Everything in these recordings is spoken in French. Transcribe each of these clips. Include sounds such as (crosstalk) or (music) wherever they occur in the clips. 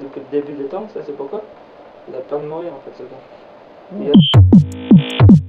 le début des temps, ça c'est pourquoi? Il a peur de mourir en fait ce gars. Mm. A-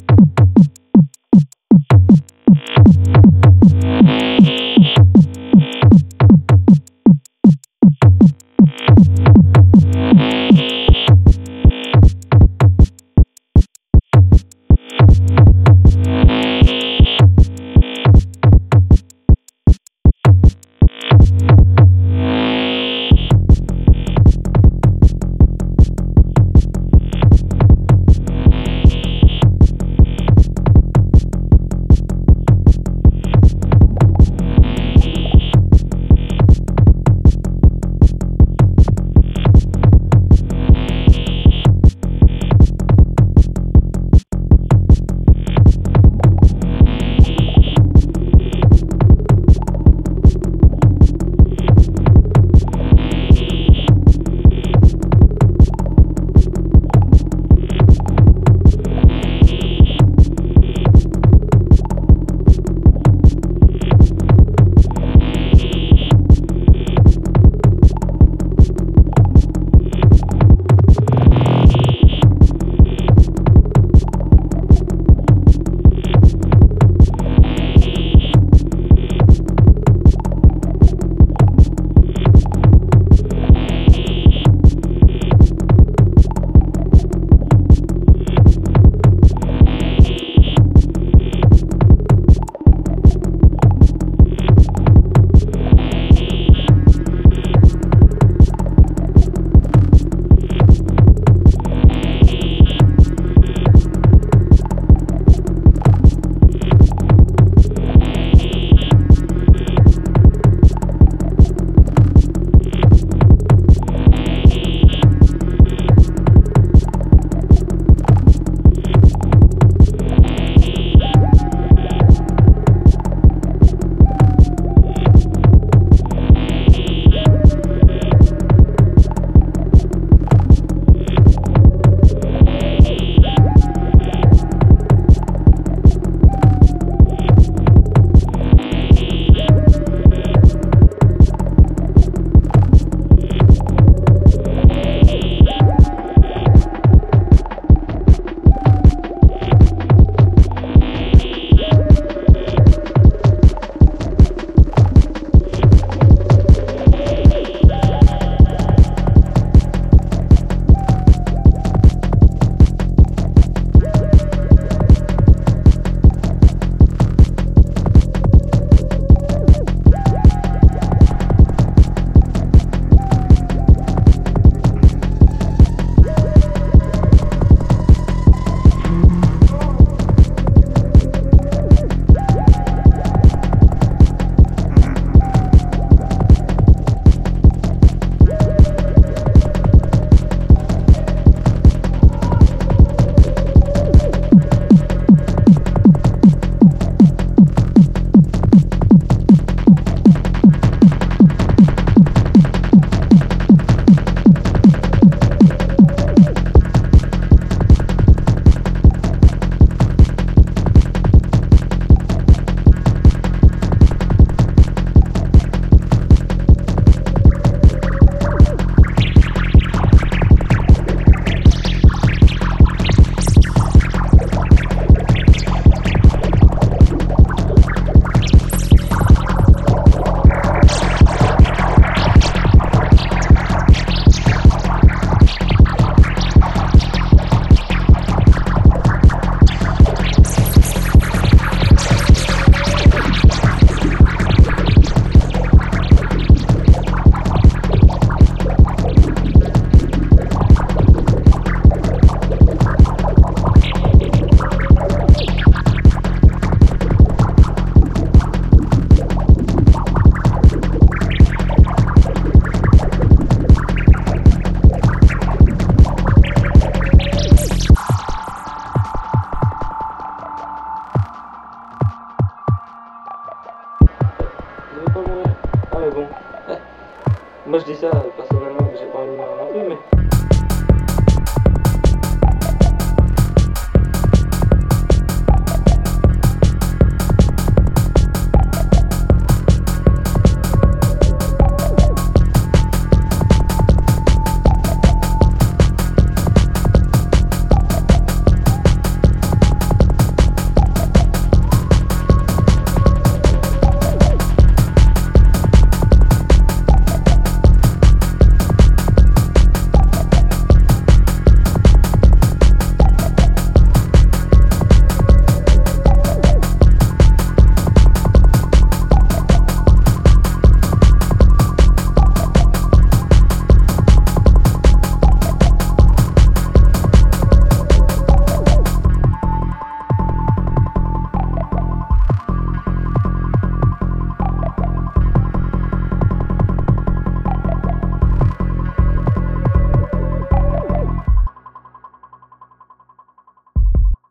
Ah mais bon. (laughs) Moi je dis ça. Euh,